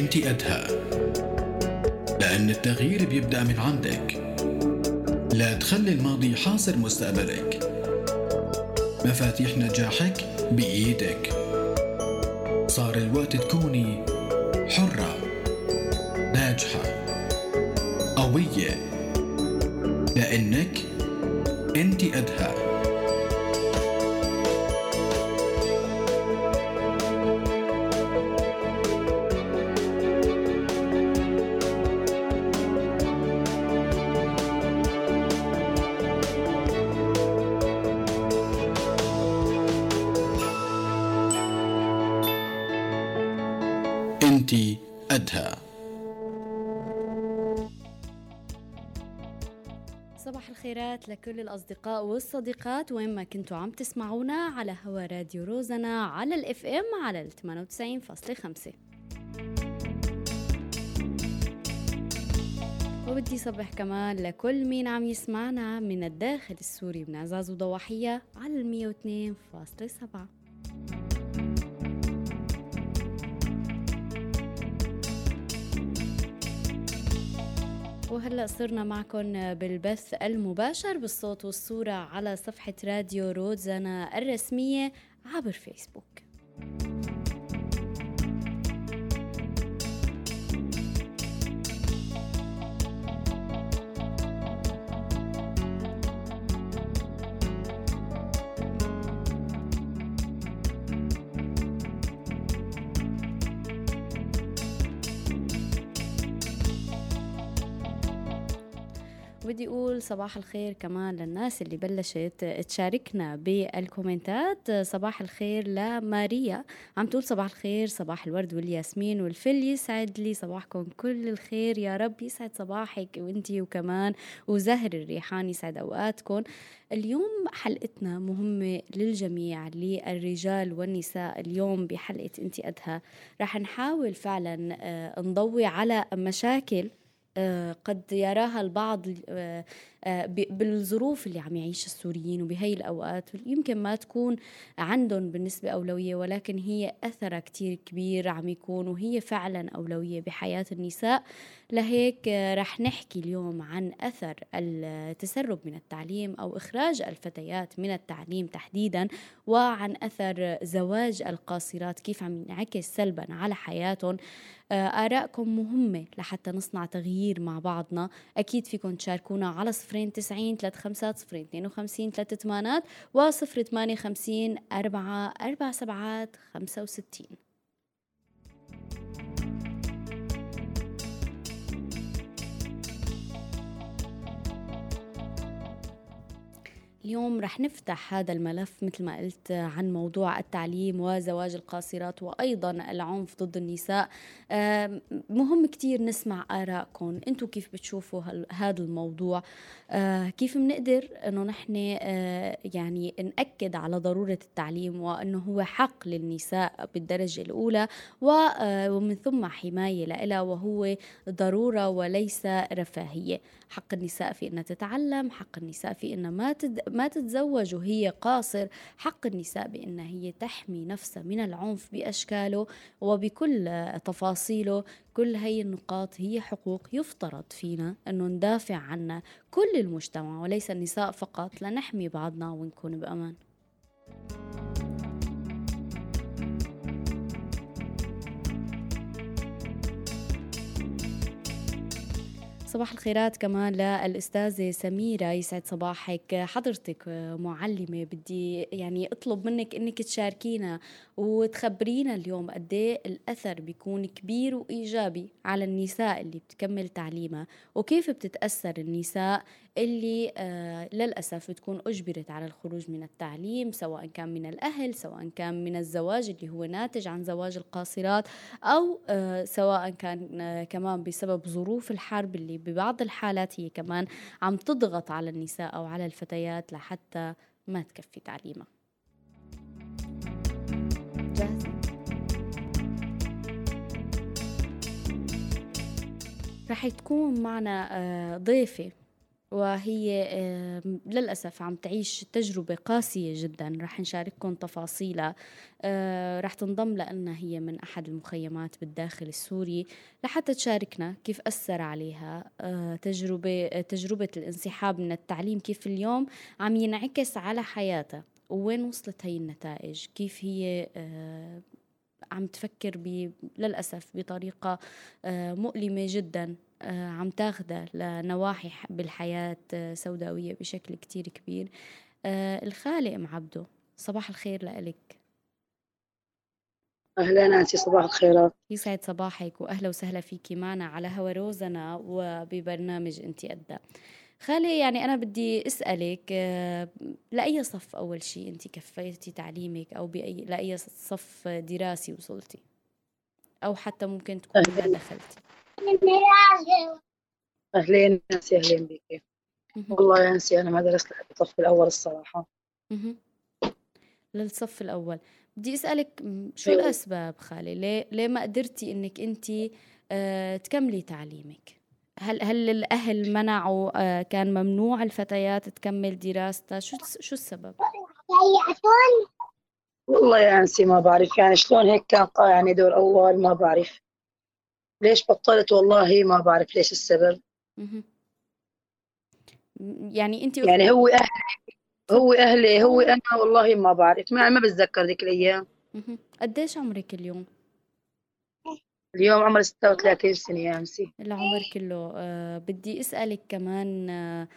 انت أدهى لأن التغيير بيبدأ من عندك. لا تخلي الماضي حاصر مستقبلك. مفاتيح نجاحك بإيدك. صار الوقت تكوني حرة ناجحة قوية. لأنك أنت أدهى والصديقات وين ما كنتوا عم تسمعونا على هوا راديو روزنا على الإف إم على ال 98.5 وبدي صبح كمان لكل مين عم يسمعنا من الداخل السوري من عزاز وضواحية على ال 102.7 وهلا صرنا معكم بالبث المباشر بالصوت والصورة على صفحة راديو روزانا الرسمية عبر فيسبوك. بدي أقول صباح الخير كمان للناس اللي بلشت تشاركنا بالكومنتات. صباح الخير لماريا. عم تقول صباح الخير صباح الورد والياسمين والفل. يسعد لي صباحكم كل الخير. يا رب يسعد صباحك وانتي وكمان. وزهر الريحان يسعد أوقاتكم. اليوم حلقتنا مهمة للجميع للرجال والنساء. اليوم بحلقة انتي أدهى. رح نحاول فعلا آه، نضوي على مشاكل قد يراها البعض آه، آه، بالظروف اللي عم يعيشها السوريين وبهي الأوقات. يمكن ما تكون عندهم بالنسبة أولوية ولكن هي أثرها كتير كبير عم يكون وهي فعلا أولوية بحياة النساء. لهيك رح نحكي اليوم عن أثر التسرب من التعليم أو إخراج الفتيات من التعليم تحديدا وعن أثر زواج القاصرات كيف عم ينعكس سلبا على حياتهم. آرائكم مهمة لحتى نصنع تغيير مع بعضنا. أكيد فيكم تشاركونا على صفرين تسعين ثلاث خمسات صفرين اثنين وخمسين ثلاث ثمانات وصفر ثمانية خمسين أربعة أربع سبعات خمسة وستين. اليوم رح نفتح هذا الملف مثل ما قلت عن موضوع التعليم وزواج القاصرات وأيضا العنف ضد النساء. مهم كتير نسمع آرائكم. أنتم كيف بتشوفوا هذا الموضوع؟ آه، كيف بنقدر أنه نحن آه، يعني نأكد على ضرورة التعليم وأنه هو حق للنساء بالدرجة الأولى؟ آه، ومن ثم حماية لها وهو ضرورة وليس رفاهية. حق النساء في أنها تتعلم حق النساء في أنها ما تد... ما تتزوج وهي قاصر حق النساء بأنها هي تحمي نفسها من العنف بأشكاله وبكل تفاصيله. كل هي النقاط هي حقوق يفترض فينا أنه ندافع عنها كل المجتمع وليس النساء فقط. لنحمي بعضنا ونكون بأمان. صباح الخيرات كمان للأستاذة سميرة. يسعد صباحك. حضرتك معلمة بدي يعني أطلب منك أنك تشاركينا وتخبرينا اليوم قد إيه الأثر بيكون كبير وإيجابي على النساء اللي بتكمل تعليمها وكيف بتتأثر النساء اللي آه للأسف بتكون أجبرت على الخروج من التعليم سواء كان من الأهل سواء كان من الزواج اللي هو ناتج عن زواج القاصرات أو آه سواء كان آه كمان بسبب ظروف الحرب اللي ببعض الحالات هي كمان عم تضغط على النساء أو على الفتيات لحتى ما تكفي تعليمها؟ رح تكون معنا ضيفة وهي للأسف عم تعيش تجربة قاسية جدا. رح نشارككم تفاصيلها. آه، رح تنضم لأنها هي من أحد المخيمات بالداخل السوري. لحتى تشاركنا كيف أثر عليها آه، تجربة آه، تجربة الانسحاب من التعليم كيف اليوم عم ينعكس على حياتها وين وصلت هي النتائج كيف هي عم تفكر. للأسف بطريقة مؤلمة جدا. عم تاخدها لنواحي بالحياة آه، سوداوية بشكل كتير كبير. آه، الخالق معبده صباح الخير لإلك. أهلا نانسي صباح الخيرات. يسعد صباحك وأهلا وسهلا فيكي معنا على هوا روزنا وببرنامج أنت قدها. خالي يعني أنا بدي أسألك آه، لأي صف أول شيء أنت كفيتي تعليمك أو بأي لأي صف دراسي وصلتي؟ أو حتى ممكن تكوني ما دخلتي. أهلين نانسي أهلين بك. والله يا نانسي أنا ما درست لحد الصف الأول الصراحة. مهم. للصف الأول. بدي أسألك م، شو أيوة. الأسباب خالي؟ ليه, ليه ما قدرتي إنك أنت آه تكملي تعليمك؟ هل هل الأهل منعوا آه كان ممنوع الفتيات تكمل دراستها؟ شو شو السبب؟ والله يا نانسي ما بعرف. يعني شلون هيك كان يعني دور أول ما بعرف. ليش بطلت؟ والله ما بعرف ليش السبب. يعني أنت يعني هو أهلي هو أهلي هو أنا والله ما بعرف ما ما بتذكر ذيك الأيام. مهم. قديش عمرك اليوم؟ اليوم عمري 36 سنة يا نانسي العمر كله. آه بدي أسألك كمان آه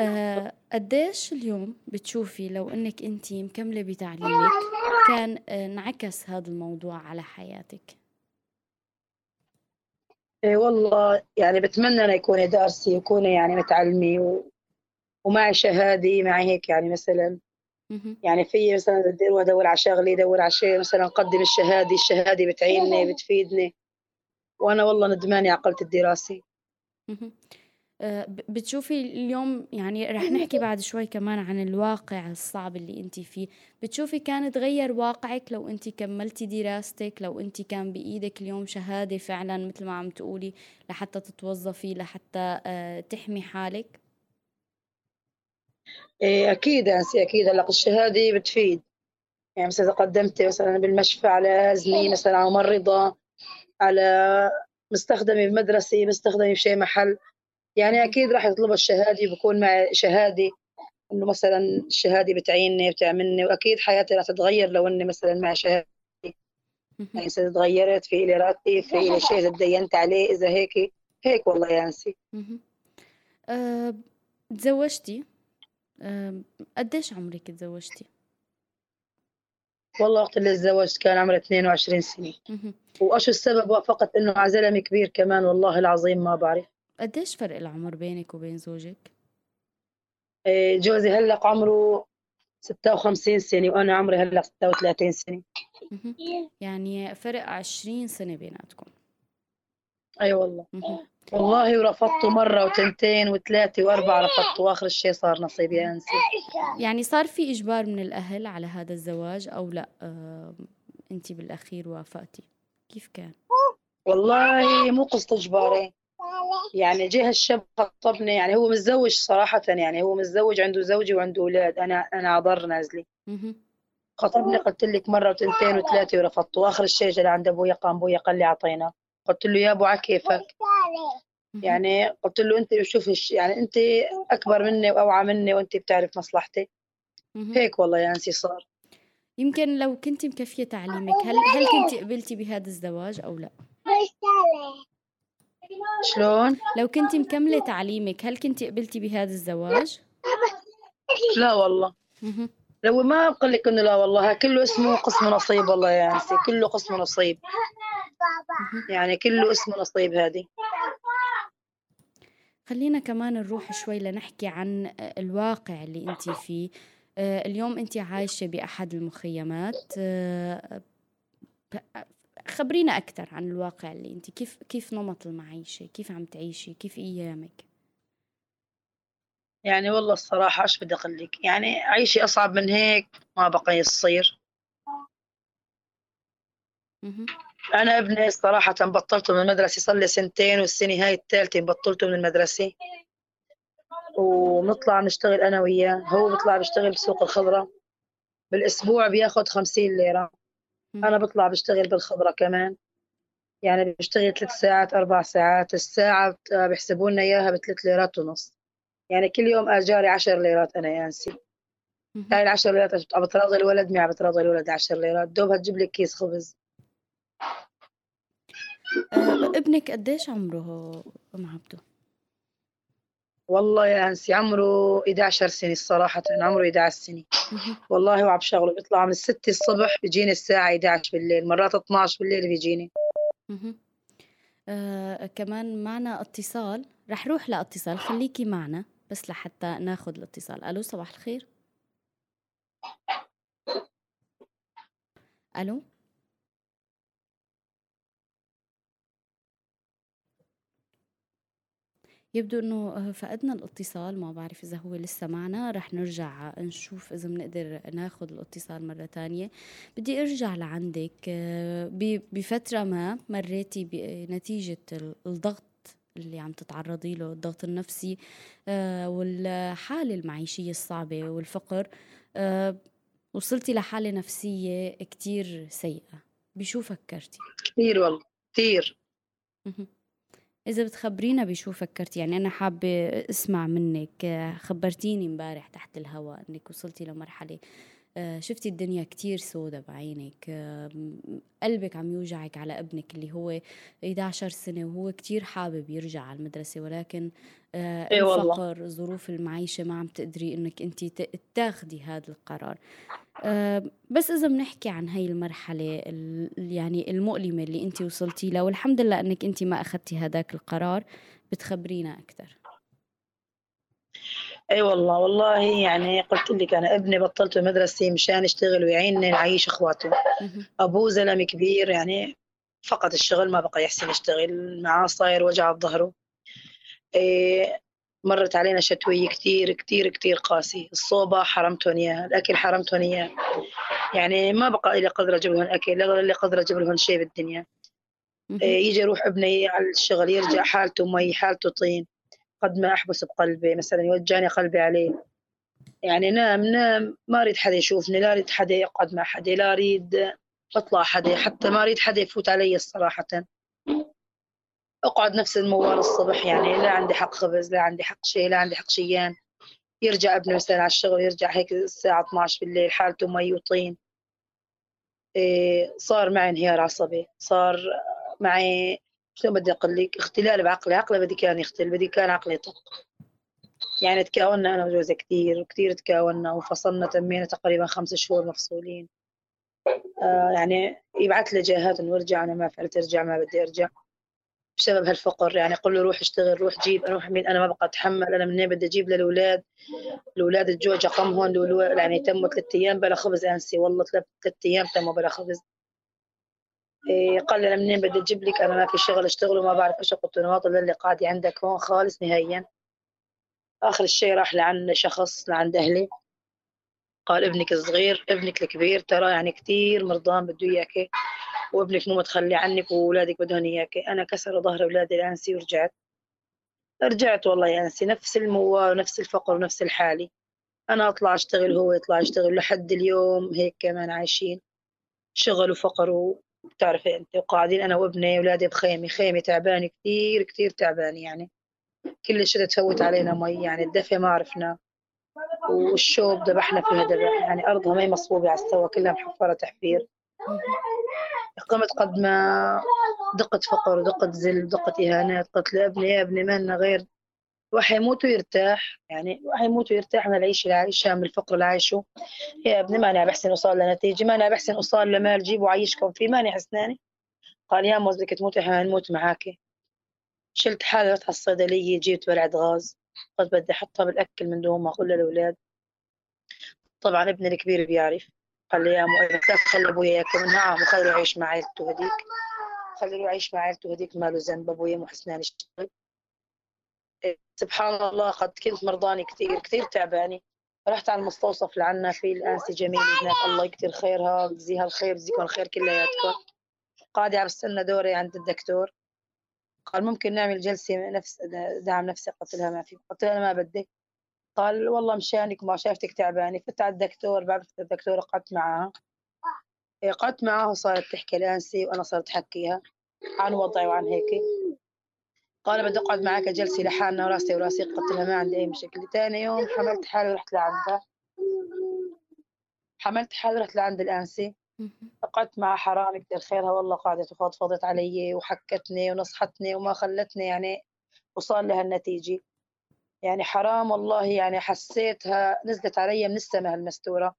آه قديش اليوم بتشوفي لو إنك انت مكملة بتعليمك كان آه انعكس هذا الموضوع على حياتك؟ إيه والله يعني بتمنى أنا يكون دارسي يكون يعني متعلمي و... ومعي شهادة معي هيك يعني مثلا. يعني في مثلا بدي أروح أدور على شغلي أدور على شيء مثلا أقدم الشهادة الشهادة بتعينني بتفيدني. وأنا والله ندماني عقلت ب- بتشوفي اليوم يعني رح نحكي بعد شوي كمان عن الواقع الصعب اللي انت فيه. بتشوفي كان تغير واقعك لو انت كملتي دراستك لو انت كان بإيدك اليوم شهادة فعلا مثل ما عم تقولي لحتى تتوظفي لحتى آه، تحمي حالك؟ إيه أكيد يعني أكيد. هلأ الشهادة بتفيد. يعني مثلا إذا قدمت مثلا بالمشفى على اذني مثلا على ممرضه على مستخدمة بمدرسة مستخدمة بشي محل يعني. أكيد راح يطلبوا الشهادة بكون معي شهادة إنه مثلا الشهادة بتعينني بتعملني وأكيد حياتي راح تتغير لو إني مثلا معي شهادة. يعني تغيرت في إلي راتب في إلي شيء تدينت عليه إذا هيك هيك والله يا نسي مهم. أه تزوجتي أه قديش عمرك تزوجتي والله وقت اللي تزوجت كان عمري 22 سنة. وأشو السبب وافقت إنه على زلمة كبير كمان والله العظيم ما بعرف قديش فرق العمر بينك وبين زوجك؟ إيه، جوزي هلق عمره 56 سنة وأنا عمري هلق 36 سنة. يعني فرق عشرين سنة بيناتكم. أي أيوة والله. والله ورفضته مرة وتنتين وثلاثة وأربعة رفضته. وآخر الشيء صار نصيب يا أنسي يعني صار في إجبار من الأهل على هذا الزواج أو لأ؟ أه أنت بالأخير وافقتي. كيف كان؟ والله مو قصة إجباري. يعني جه الشاب خطبني يعني هو متزوج صراحة يعني هو متزوج عنده زوجة وعنده أولاد. أنا أنا عبر نازلة. خطبني قلت لك مرة وتنتين وثلاثة ورفضت وآخر الشيء جا عند أبويا قام أبويا قال لي أعطينا. قلت له يا أبو على كيفك. يعني قلت له أنت شوف يعني أنت أكبر مني وأوعى مني وأنت بتعرف مصلحتي. هيك والله يا أنسي صار. يمكن لو كنت مكفية تعليمك هل هل كنت قبلتي بهذا الزواج أو لا؟ شلون؟ لو كنت مكملة تعليمك هل كنت قبلتي بهذا الزواج لا والله. لو ما بقول لك إنه لا والله كله اسمه قسم نصيب والله يا أنسي كله قسم نصيب. يعني كله اسمه نصيب هذه خلينا كمان نروح شوي لنحكي عن الواقع اللي انت فيه آه، اليوم انت عايشة بأحد المخيمات آه، خبرينا أكثر عن الواقع اللي أنت كيف كيف نمط المعيشة؟ كيف عم تعيشي؟ كيف أيامك؟ يعني والله الصراحة إيش بدي أقول لك؟ يعني عيشي أصعب من هيك ما بقى يصير. أنا ابني صراحة بطلته من المدرسة صار لي سنتين والسنة هاي الثالثة بطلته من المدرسة. وبنطلع نشتغل أنا وياه هو بيطلع بيشتغل بسوق الخضرة. بالأسبوع بياخد خمسين ليرة. أنا بطلع بشتغل بالخضرة كمان. يعني بشتغل ثلاث ساعات أربع ساعات. الساعة بيحسبوا لنا إياها بثلاث ليرات ونص. يعني كل يوم أجاري عشر ليرات أنا يانسي هاي العشر ليرات عم بتراضي الولد معي بتراضي الولد عشر ليرات. دوبها تجيب لك كيس خبز. آه، ابنك قديش عمره أم عبده؟ والله يا أنسي عمره 11 سنة الصراحة عمره 11 سنة. والله هو عم شغله بيطلع من الستة الصبح بيجيني الساعة 11 بالليل مرات 12 بالليل بيجيني. آه كمان معنا اتصال. رح روح لاتصال خليكي معنا بس لحتى ناخذ الاتصال. ألو صباح الخير. ألو؟ يبدو إنه آه، فقدنا الاتصال ما بعرف إذا هو لسه معنا. رح نرجع نشوف إذا بنقدر ناخذ الاتصال مرة تانية. بدي أرجع لعندك آه، بفترة ما مريتي بنتيجة الضغط اللي عم تتعرضي له الضغط النفسي آه، والحالة المعيشية الصعبة والفقر وصلتي لحالة نفسية كتير سيئة. بشو فكرتي؟ كثير والله كثير إذا بتخبرينا بشو فكرتي؟ يعني أنا حابة أسمع منك خبرتيني امبارح تحت الهواء إنك وصلتي لمرحلة آه، شفتي الدنيا كتير سودة بعينك. قلبك عم يوجعك على ابنك اللي هو 11 سنة وهو كتير حابب يرجع على المدرسة ولكن آه، إيه الفقر ظروف المعيشة ما عم تقدري إنك أنت تاخدي هذا القرار. آه، بس إذا بنحكي عن هاي المرحلة يعني المؤلمة اللي أنت وصلتي لها والحمد لله إنك أنت ما أخذتي هذاك القرار بتخبرينا أكثر إي والله والله يعني قلت لك أنا ابني بطلت المدرسة مشان يشتغل ويعينني نعيش أخواته. أبوه زلمة كبير يعني فقط الشغل ما بقى يحسن يشتغل معاه صاير وجع بظهره إيه مرت علينا شتوية كتير كتير كتير قاسي الصوبة حرمتهم إياها الأكل حرمتهم إياه يعني ما بقى إلي قدر أجيب لهم أكل لا اللي قدر أجيب لهم شيء بالدنيا. إيه يجي يروح ابني على الشغل يرجع حالته مي حالته طين. قد ما أحبس بقلبي مثلا يوجعني قلبي عليه. يعني نام نام ما أريد حدا يشوفني لا أريد حدا يقعد مع حدا لا أريد أطلع حدا حتى ما أريد حدا يفوت علي الصراحة أقعد نفس الموال الصبح يعني لا عندي حق خبز لا عندي حق شيء لا عندي حق شيان يرجع ابني مثلا على الشغل يرجع هيك الساعة 12 بالليل حالته مي وطين. إيه صار معي انهيار عصبي صار معي شو بدي أقول لك؟ اختلال بعقلي عقلي بدي كان يختل بدي كان عقلي يطق. يعني تكاوننا أنا وجوزي كثير وكثير تكاوننا وفصلنا تمينا تقريبا خمس شهور مفصولين. آه يعني يبعث لي جهات إنه ارجع أنا ما فعلت ارجع ما بدي أرجع. بسبب هالفقر يعني قل له روح اشتغل روح جيب أروح مين أنا ما بقى أتحمل أنا منين بدي أجيب للأولاد. الأولاد الجوع قمهم يعني تموا ثلاث أيام بلا خبز أنسي والله ثلاث أيام تموا بلا خبز. قال لي أنا منين بدي أجيب لك؟ أنا ما في شغل اشتغل وما بعرف إيش قلت له نواطر اللي قاعد عندك هون خالص نهائيا. آخر الشيء راح لعند شخص لعند أهلي. قال ابنك الصغير ابنك الكبير ترى يعني كثير مرضان بده اياك وابنك مو متخلي عنك وأولادك بدهم اياك أنا كسر ظهر اولادي الانسي ورجعت. رجعت والله يا أنسي. نفس الموال ونفس الفقر ونفس الحالي أنا أطلع أشتغل هو يطلع يشتغل لحد اليوم هيك كمان عايشين. شغل وفقر بتعرفي انت وقاعدين أنا وابني اولادي بخيمة خيمة تعبانة كثير كثير تعبانة يعني. كل الشتاء تفوت علينا مي يعني الدفى ما عرفنا. والشوب ذبحنا فيها ذبح يعني أرضها ما هي مصبوبة على السوا كلها محفرة تحفير. قمت قد ما دقت فقر ودقت ذل ودقت إهانات قلت لابني يا ابني ما لنا غير واحد يموت ويرتاح. يعني واحد يموت ويرتاح من العيش اللي عايشها من الفقر اللي عايشه. يا ابني ماني بحسن اوصل لنتيجه ماني بحسن اوصل لمال جيب وعيشكم فيه ماني حسناني قال يا موز بدك تموتي إحنا نموت معاكي. شلت حالي رحت على الصيدلية جبت بلعة غاز. قلت بدي أحطها بالأكل من دون ما أقول للأولاد. طبعا ابني الكبير بيعرف. قال لي يا مو إذا خلي أبويا ياكل منها عم خليه يعيش مع عيلته هديك. خليه يعيش مع عيلته هديك ماله ذنب أبويا مو حسنان يشتغل. سبحان الله قد كنت مرضاني كثير كثير تعبانة رحت على المستوصف لعنا في الأنسة جميلة هناك الله يكثر خيرها بجزيها الخير بجزيكم الخير كلياتكم. قاعدة عم بستنى دوري عند الدكتور. قال ممكن نعمل جلسة نفس دعم نفسي قلت لها ما في قلت لها ما بدي. قال والله مشانك ما شافتك تعبانة. فت على الدكتور بعد الدكتور قعدت معاها. إيه، قعدت معاها وصارت تحكي لانسي وأنا صرت أحكيها عن وضعي وعن هيك. قال بدي أقعد معك جلسة لحالنا وراسي وراسي قلت لها ما عندي أي مشكلة. ثاني يوم حملت حالي ورحت لعندها. حملت حالي ورحت لعند الأنسي قعدت مع حرام كثير خيرها والله قعدت وفضفضت علي وحكتني ونصحتني وما خلتني يعني وصار لها النتيجة. يعني حرام والله يعني حسيتها نزلت علي من السماء المستورة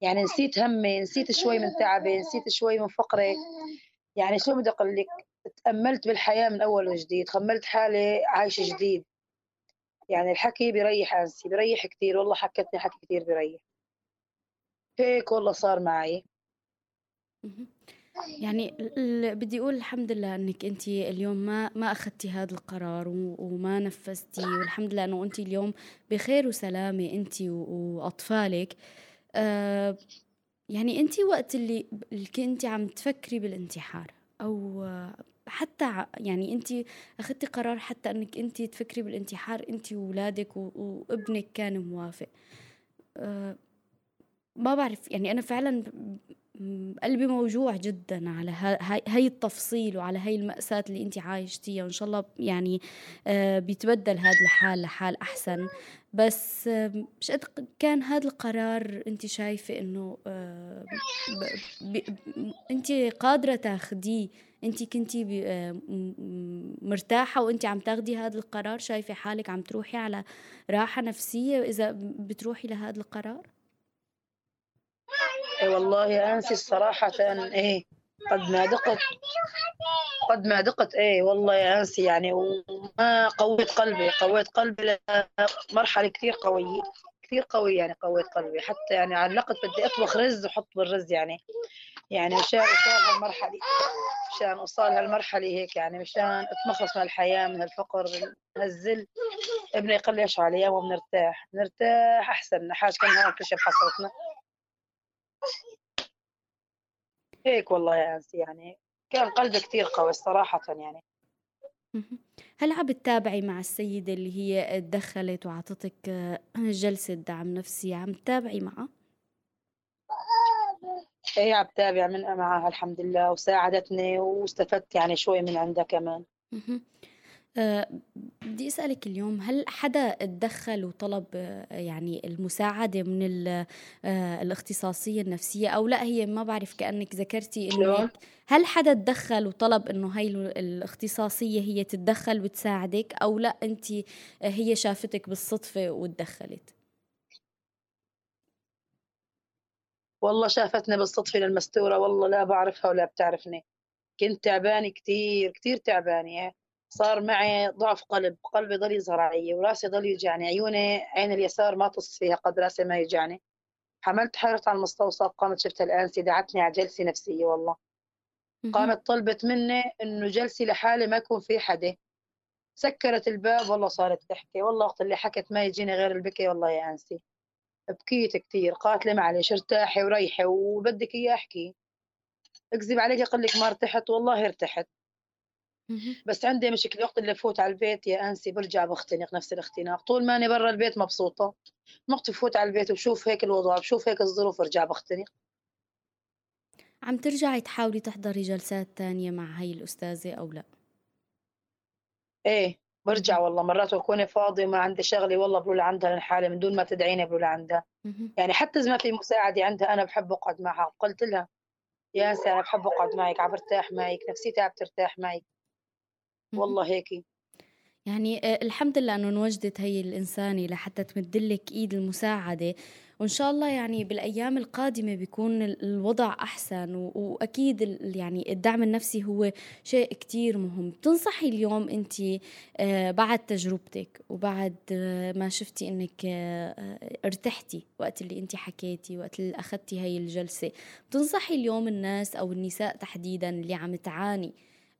يعني نسيت همي نسيت شوي من تعبي نسيت شوي من فقري. يعني شو بدي أقول لك؟ تأملت بالحياة من أول وجديد خملت حالي عايشة جديد. يعني الحكي بيريح أنسي بيريح كثير والله حكتني حكي كثير بيريح. هيك والله صار معي. يعني بدي أقول الحمد لله إنك أنت اليوم ما ما أخذتي هذا القرار وما نفذتي والحمد لله إنه أنت اليوم بخير وسلامة أنت وأطفالك. آه يعني أنت وقت اللي كنت عم تفكري بالانتحار أو حتى يعني انت أخذتي قرار حتى انك انت تفكري بالانتحار انت واولادك وابنك كان موافق. أه ما بعرف يعني أنا فعلا قلبي موجوع جدا على هاي التفصيل وعلى هاي المأساة اللي انت عايشتيها وإن شاء الله يعني آه، بيتبدل هذا الحال لحال أحسن. بس مش قد كان هذا القرار انت شايفة إنه آه، انت قادرة تاخديه انت كنتي آه، مرتاحة وانت عم تاخدي هذا القرار؟ شايفة حالك عم تروحي على راحة نفسية إذا بتروحي لهذا القرار؟ إيه والله يا أنسي الصراحة إيه قد ما دقت قد ما دقت إيه والله يا أنسي يعني وما قويت قلبي قويت قلبي لمرحلة كثير قوية كثير قوية يعني قويت قلبي حتى يعني علقت بدي أطبخ رز وحط بالرز يعني. يعني مشان أوصل هالمرحلة مشان أوصل هالمرحلة هيك يعني مشان أتمخلص من الحياة من هالفقر من هالذل. ابني يقول لي إيش على وبنرتاح نرتاح أحسن حاجة كان هون كل شيء بحصلتنا. هيك والله يا أنسي يعني كان قلبي كثير قوي صراحة يعني. هل عم تتابعي مع السيدة اللي هي تدخلت وعطتك جلسة دعم نفسي عم تتابعي معها؟ إيه عم تابع من معها الحمد لله وساعدتني واستفدت يعني شوي من عندها كمان. أه بدي أسألك اليوم هل حدا تدخل وطلب آه، يعني المساعدة من أه الاختصاصية النفسية؟ أو لا هي ما بعرف كأنك ذكرتي انه هل حدا تدخل وطلب إنه هي الاختصاصية هي تتدخل وتساعدك؟ أو لا انت آه، هي شافتك بالصدفة وتدخلت؟ والله شافتني بالصدفة للمستورة والله لا بعرفها ولا بتعرفني. كنت تعبانة كثير كثير تعبانة. صار معي ضعف قلب قلبي ضل يظهر علي وراسي ضل يوجعني. عيوني عين اليسار ما تص فيها قد راسي ما يوجعني. حملت حيرت على المستوصف قامت شفت الآنسي دعتني على جلسة نفسية والله. قامت طلبت مني إنه جلسي لحالي ما يكون في حدا. سكرت الباب والله صارت تحكي. والله وقت اللي حكت ما يجيني غير البكي والله يا أنسي. بكيت كثير قالت لي معلش ارتاحي وريحي وبدك إياه أحكي. أكذب عليك أقول لك ما ارتحت والله ارتحت. بس عندي مشكلة وقت اللي فوت على البيت يا أنسي برجع بختنق نفس الاختناق. طول ما أنا برا البيت مبسوطة. وقت بفوت على البيت وبشوف هيك الوضع بشوف هيك الظروف برجع بختنق. عم ترجعي تحاولي تحضري جلسات تانية مع هاي الأستاذة أو لا؟ إيه. برجع والله مرات بكون فاضي وما عندي شغلة والله بقول عندها لحالي من دون ما تدعيني بقول عندها يعني حتى إذا ما في مساعدة عندها أنا بحب أقعد معها. قلت لها يا أنا بحب أقعد معك عم برتاح معك نفسيتي عم ترتاح معك. والله هيك يعني آه، الحمد لله إنه انوجدت هي الإنسانة لحتى تمدلك إيد المساعدة. وإن شاء الله يعني بالأيام القادمة بيكون الوضع أحسن وأكيد يعني الدعم النفسي هو شيء كتير مهم. تنصحي اليوم أنت آه، بعد تجربتك وبعد آه، ما شفتي إنك ارتحتي وقت اللي أنت حكيتي وقت اللي أخذتي هاي الجلسة تنصحي اليوم الناس أو النساء تحديدا اللي عم تعاني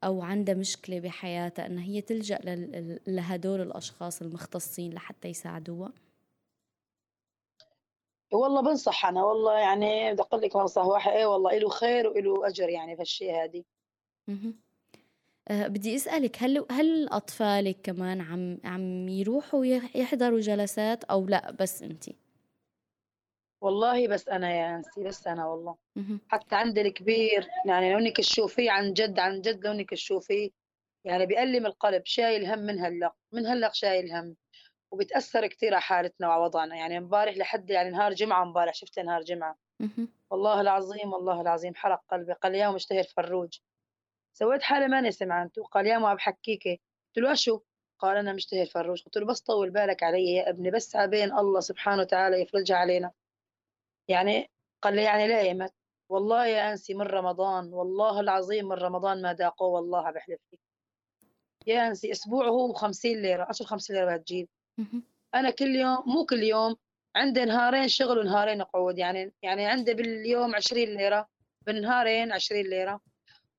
أو عندها مشكلة بحياتها أن هي تلجأ لهدول الأشخاص المختصين لحتى يساعدوها؟ والله بنصح أنا والله يعني بدي أقول لك بنصح واحد إيه والله له خير وله أجر يعني في الشيء هذه أه بدي أسألك هل هل اطفالك كمان عم عم يروحوا يحضروا جلسات أو لا؟ بس انت. والله بس أنا يا انسي بس أنا والله. حتى عندي الكبير يعني لو إنك تشوفيه عن جد عن جد لو إنك تشوفيه يعني بيألم القلب شايل هم من هلق من هلق شايل هم وبتأثر كثير على حالتنا وعلى وضعنا. يعني امبارح لحد يعني نهار جمعة امبارح شفت نهار جمعة؟ والله العظيم والله العظيم حرق قلبي. قال يا مشتهي الفروج. سويت حالي ماني سمعت قال يا ما بحكيك قلت له شو قال أنا مشتهي الفروج. قلت له بس طول بالك علي يا ابني بس عبين الله سبحانه وتعالى يفرجها علينا. يعني قال لي يعني لا يمت والله يا أنسي من رمضان والله العظيم من رمضان ما داقوه والله بحلف لك يا أنسي أسبوع هو 50 ليرة اشو 50 ليرة بتجيب أنا كل يوم مو كل يوم عندي نهارين شغل ونهارين قعود. يعني يعني عندي باليوم 20 ليرة بالنهارين 20 ليرة.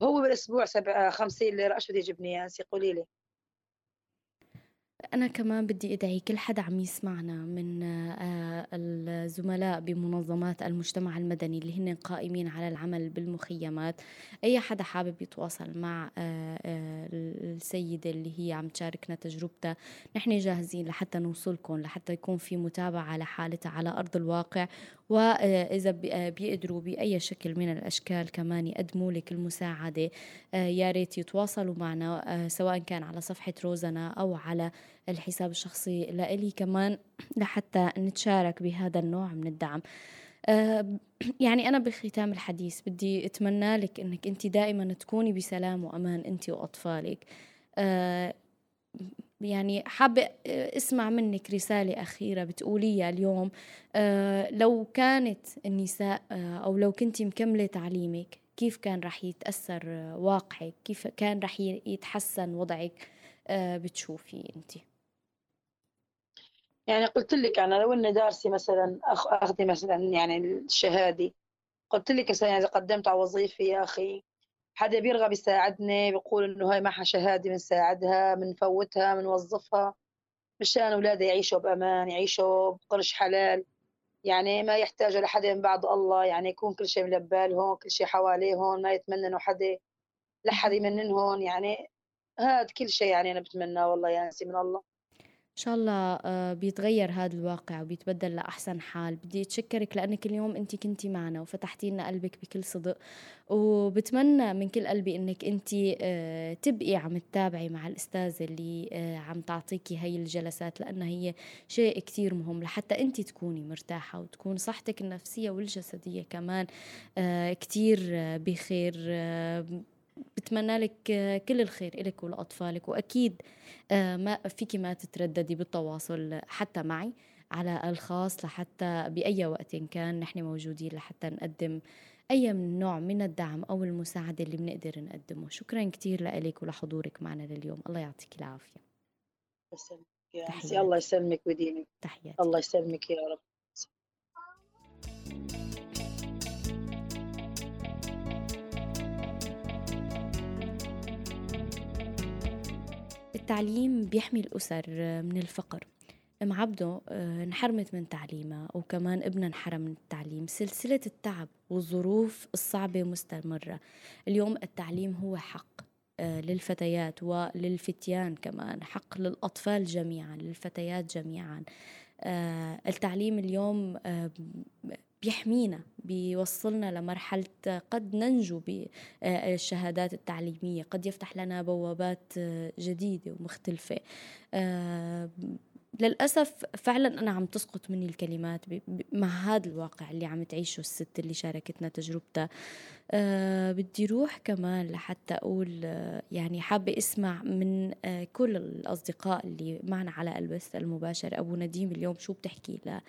هو بالأسبوع 50 ليرة إيش بده يجيبني يا أنسي؟ قولي لي. أنا كمان بدي أدعي كل حدا عم يسمعنا من آه، الزملاء بمنظمات المجتمع المدني اللي هن قائمين على العمل بالمخيمات. أي حدا حابب يتواصل مع آه، آه، السيدة اللي هي عم تشاركنا تجربتها نحن جاهزين لحتى نوصلكم لحتى يكون في متابعة لحالتها على أرض الواقع. وإذا بيقدروا بأي شكل من الأشكال كمان يقدموا لك المساعدة. يا ريت يتواصلوا معنا سواء كان على صفحة روزنا أو على الحساب الشخصي لإلي كمان لحتى نتشارك بهذا النوع من الدعم. يعني أنا بختام الحديث بدي أتمنى لك أنك أنت دائما تكوني بسلام وأمان أنت وأطفالك. يعني حابة اسمع منك رسالة أخيرة بتقوليها اليوم. لو كانت النساء أو لو كنت مكملة تعليمك كيف كان رح يتأثر واقعك؟ كيف كان رح يتحسن وضعك بتشوفي أنتِ؟ يعني قلت لك أنا لو إني دارسي مثلا أخ أخذي مثلا يعني الشهادة قلت لك مثلا إذا قدمت على وظيفة يا أخي حدا بيرغب يساعدني بيقول إنه هاي معها شهادة بنساعدها بنفوتها بنوظفها مشان أولادها يعيشوا بأمان يعيشوا بقرش حلال. يعني ما يحتاجوا لحدا من بعد الله يعني يكون كل شيء من بالهم كل شيء حواليهم ما يتمننوا حدا لحد يمننهم يعني هذا كل شيء يعني أنا بتمناه والله يا نسي من الله. إن شاء الله آه، بيتغير هذا الواقع وبيتبدل لأحسن حال. بدي أتشكرك لأنك اليوم أنت كنتي معنا وفتحتي لنا قلبك بكل صدق. وبتمنى من كل قلبي أنك أنت آه، تبقي عم تتابعي مع الأستاذة اللي آه، عم تعطيكي هاي الجلسات لأنها هي شيء كتير مهم لحتى أنت تكوني مرتاحة وتكون صحتك النفسية والجسدية كمان كتير بخير بتمنى لك كل الخير لك ولأطفالك وأكيد آه، ما فيك ما تترددي بالتواصل حتى معي على الخاص لحتى بأي وقت كان نحن موجودين لحتى نقدم أي من نوع من الدعم أو المساعدة اللي بنقدر نقدمه. شكرا كثير لك ولحضورك معنا لليوم. الله يعطيك العافية. يا الله يسلمك ودينك تحياتي. الله يسلمك يا رب. التعليم بيحمي الأسر من الفقر. أم عبده آه، انحرمت من تعليمها وكمان ابنها انحرم من التعليم. سلسلة التعب والظروف الصعبة مستمرة. اليوم التعليم هو حق آه، للفتيات وللفتيان كمان. حق للأطفال جميعا للفتيات جميعا. آه، التعليم اليوم بيحمينا بيوصلنا لمرحلة قد ننجو بالشهادات التعليمية قد يفتح لنا بوابات جديدة ومختلفة. آه، للأسف فعلا أنا عم تسقط مني الكلمات مع هذا الواقع اللي عم تعيشه الست اللي شاركتنا تجربتها. أه بدي روح كمان لحتى أقول أه يعني حابة أسمع من أه كل الأصدقاء اللي معنا على البث المباشر. أبو نديم اليوم شو بتحكي لأم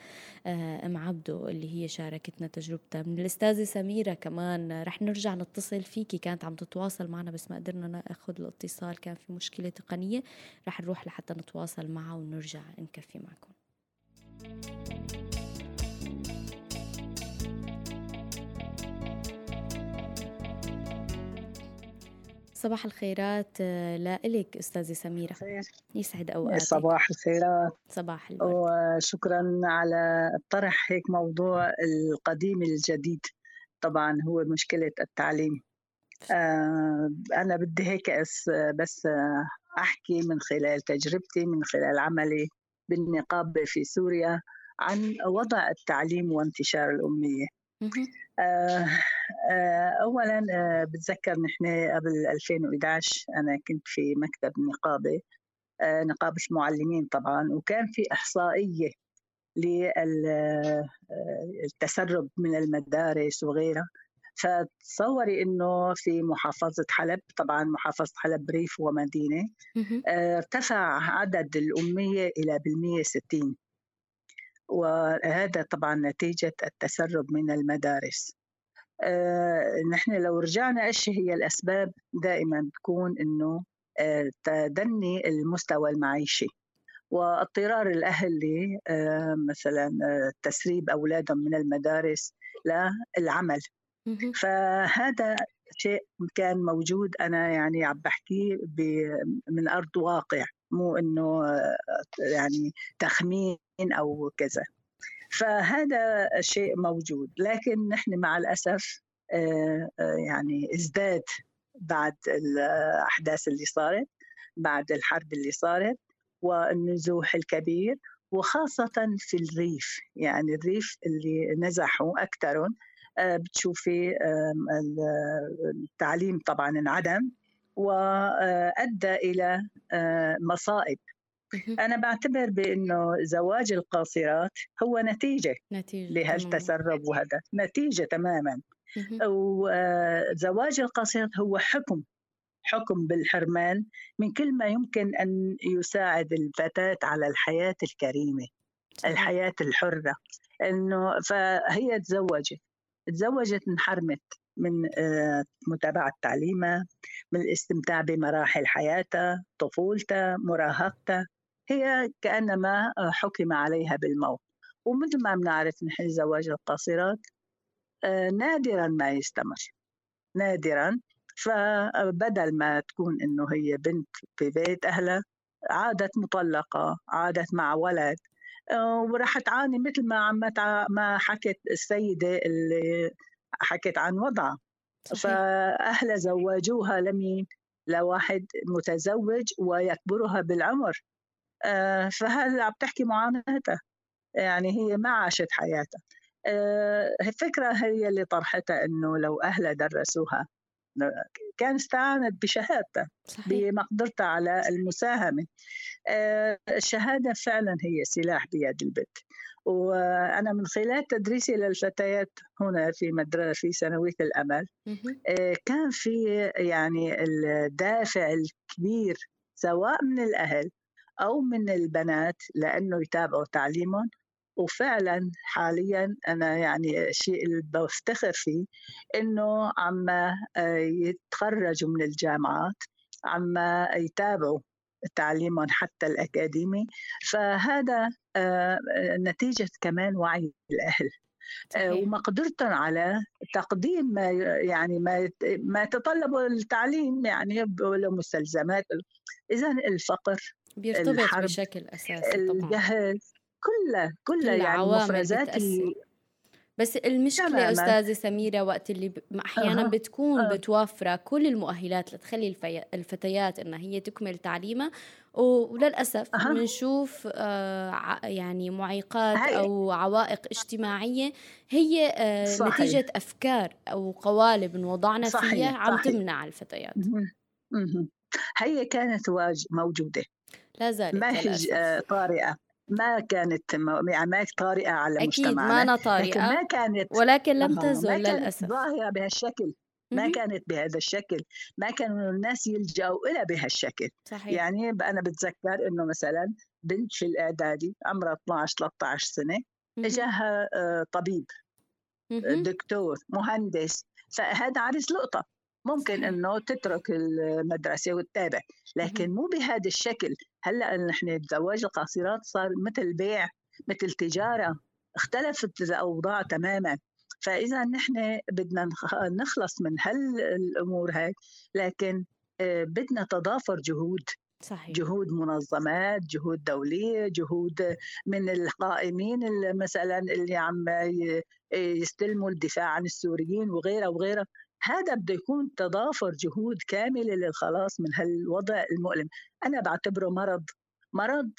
آه، عبده اللي هي شاركتنا تجربتها؟ من الأستاذة سميرة كمان رح نرجع نتصل فيكي. كانت عم تتواصل معنا بس ما قدرنا ناخذ الاتصال. كان في مشكلة تقنية. رح نروح لحتى نتواصل معها ونرجع نكفي معكم. صباح الخيرات آه، لإلك أستاذة سميرة. يسعد أوقاتك. صباح الخيرات. صباح الورد. وشكرا على طرح هيك موضوع القديم الجديد. طبعا هو مشكلة التعليم. آه، أنا بدي هيك بس أحكي من خلال تجربتي من خلال عملي بالنقابة في سوريا عن وضع التعليم وانتشار الأمية. آه، أولا بتذكر نحن قبل 2011 أنا كنت في مكتب نقابة نقابة المعلمين طبعا وكان في إحصائية للتسرب من المدارس وغيرها. فتصوري إنه في محافظة حلب طبعا محافظة حلب ريف ومدينة آه، ارتفع عدد الأمية إلى بالمية 160 وهذا طبعا نتيجة التسرب من المدارس. آه، نحن لو رجعنا إيش هي الأسباب دائما؟ بتكون إنه آه، تدني المستوى المعيشي. واضطرار الاهل مثلا تسريب أولادهم من المدارس للعمل. فهذا شيء كان موجود. أنا يعني عم بحكيه من أرض واقع مو إنه يعني تخمين أو كذا. فهذا شيء موجود. لكن نحن مع الأسف آه، آه، يعني ازداد بعد الأحداث اللي صارت بعد الحرب اللي صارت والنزوح الكبير وخاصة في الريف. يعني الريف اللي نزحوا أكثرهم آه، بتشوفي التعليم طبعا انعدم وأدى إلى آه، مصائب. أنا بعتبر بإنه زواج القاصرات هو نتيجة نتيجة لهالتسرب وهذا نتيجة تماما. وزواج القاصرات هو حكم حكم بالحرمان من كل ما يمكن أن يساعد الفتاة على الحياة الكريمة الحياة الحرة. إنه فهي تزوجت تزوجت انحرمت من آه، متابعة تعليمها من الاستمتاع بمراحل حياتها طفولتها مراهقتها. هي كأنما حكم عليها بالموت. ومثل ما بنعرف نحن زواج القاصرات آه، نادرا ما يستمر. نادرا. فبدل ما تكون إنه هي بنت في بيت أهلها عادت مطلقة عادت مع ولد وراح تعاني مثل ما عم ما حكت السيدة اللي حكت عن وضعها. فأهلها زوجوها لمين؟ لواحد متزوج ويكبرها بالعمر. آه، فهلا عم تحكي معاناتها؟ يعني هي ما عاشت حياتها. آه، الفكرة هي اللي طرحتها إنه لو أهلها درسوها كان استعانت بشهادتها بمقدرتها على المساهمة. آه، الشهادة فعلا هي سلاح بيد البنت. وأنا من خلال تدريسي للفتيات هنا في مدرسة في ثانوية الأمل كان في يعني الدافع الكبير سواء من الأهل أو من البنات لأنه يتابعوا تعليمهم. وفعلا حاليا أنا يعني الشيء اللي بفتخر فيه إنه عم آه، يتخرجوا من الجامعات عم يتابعوا تعليمهم حتى الأكاديمي. فهذا آه، نتيجة كمان وعي الأهل. آه، صحيح. ومقدرتهم على تقديم ما يعني ما ما يتطلبه التعليم يعني مستلزمات اذا الفقر بيرتبط بشكل أساسي طبعا الجهل كلها كلها يعني مفرزات بس المشكلة يا أستاذة سميرة وقت اللي أحيانا أه. بتكون أه. بتوفر كل المؤهلات لتخلي الفي... الفتيات إنها هي تكمل تعليمها وللأسف أه. بنشوف آه يعني معيقات. أو عوائق اجتماعية هي آه صحيح. نتيجة أفكار أو قوالب وضعنا صحيح. فيها عم صحيح. تمنع الفتيات هي كانت موجودة لا زالت ما هي آه، طارئة. ما كانت يعني ما طارئة على أكيد مجتمعنا. ما طارئة لكن ما كانت ولكن لم تزل للأسف. ظاهرة بهالشكل. ما كانت بهذا الشكل. ما كانوا الناس يلجأوا إلى بهالشكل. صحيح. يعني أنا بتذكر إنه مثلا بنت في الإعدادي عمرها 12 13 سنة إجاها آه، طبيب دكتور مهندس. فهذا عرس لقطة. ممكن إنه تترك المدرسة وتتابع. لكن مو بهذا الشكل. هلأ نحن زواج القاصرات صار مثل بيع مثل تجارة. اختلفت الأوضاع تماما. فإذا نحن بدنا نخلص من هالأمور هاي لكن آه، بدنا تضافر جهود. صحيح. جهود منظمات جهود دولية جهود من القائمين مثلا اللي عم يستلموا الدفاع عن السوريين وغيرها وغيرها. هذا بده يكون تضافر جهود كاملة للخلاص من هالوضع المؤلم. أنا بعتبره مرض مرض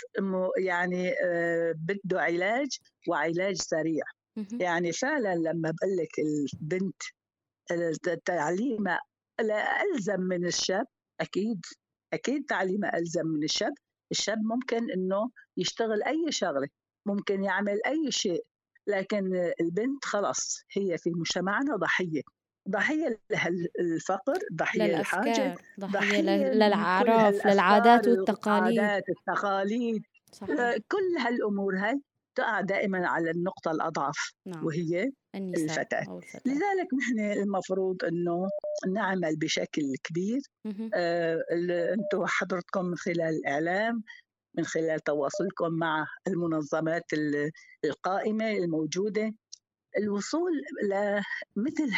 يعني آه، بده علاج وعلاج سريع. يعني فعلا لما بقول لك البنت تعليمها ألزم من الشاب أكيد أكيد تعليمها ألزم من الشاب. الشاب ممكن إنه يشتغل أي شغلة ممكن يعمل أي شيء لكن البنت خلص هي في مجتمعنا ضحية. ضحية للفقر ضحية للحاجة ضحية, للأعراف للعادات والتقاليد. التقاليد صحيح. كل هالأمور هاي تقع دائما على النقطة الأضعف نعم. وهي الفتاة. لذلك نحن المفروض أنه نعمل بشكل كبير. آه أنتم حضرتكم من خلال الإعلام من خلال تواصلكم مع المنظمات القائمة الموجودة. الوصول لمثل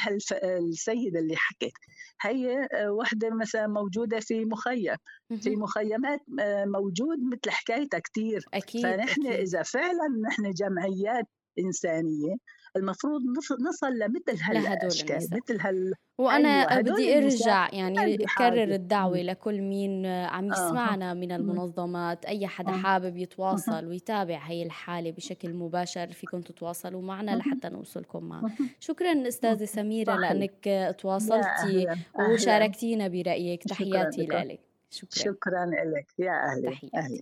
هالسيدة اللي حكت هي آه، وحدة مثلا موجودة في مخيم. في مخيمات آه، موجود مثل حكايتها كثير أكيد فنحن أكيد. إذا فعلا نحن جمعيات إنسانية المفروض نصل لمثل هالاشكال مثل هال وأنا أيوة بدي أرجع يعني كرر الدعوة لكل مين عم يسمعنا من المنظمات. أي حدا حابب يتواصل ويتابع هي الحالة بشكل مباشر فيكم تتواصلوا معنا لحتى نوصلكم معه شكرا أستاذة سميرة لأنك تواصلتي وشاركتينا برأيك. تحياتي لك. شكرا. شكرا لك. يا أهلا تحياتي. أهلا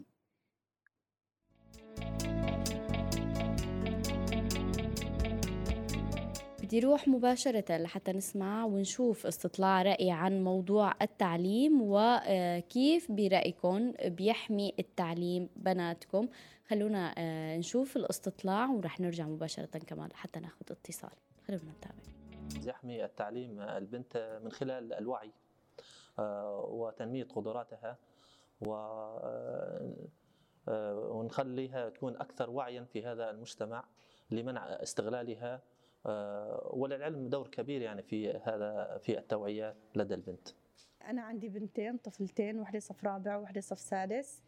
بدي روح مباشرة لحتى نسمع ونشوف استطلاع رأي عن موضوع التعليم وكيف برأيكم بيحمي التعليم بناتكم. خلونا آه، نشوف الاستطلاع ورح نرجع مباشرة كمان حتى ناخذ اتصال. خلونا نتابع. يحمي التعليم البنت من خلال الوعي آه، وتنمية قدراتها و آه، ونخليها تكون أكثر وعيا في هذا المجتمع لمنع استغلالها آه، وللعلم دور كبير يعني في هذا في التوعية لدى البنت. أنا عندي بنتين طفلتين واحدة صف رابع وواحدة صف سادس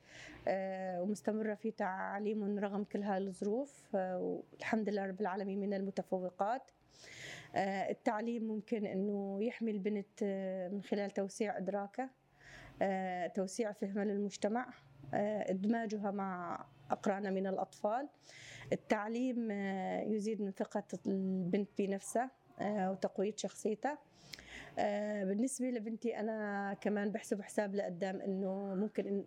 آه، ومستمرة في تعليمهم رغم كل هاي الظروف آه، والحمد لله رب العالمين من المتفوقات التعليم ممكن أنه يحمي البنت من خلال توسيع إدراكها توسيع فهمها للمجتمع إدماجها مع أقرانها من الأطفال التعليم آه، يزيد من ثقة البنت بنفسها آه، وتقوية شخصيتها. آه، بالنسبة لبنتي أنا كمان بحسب حساب لقدام إنه ممكن إن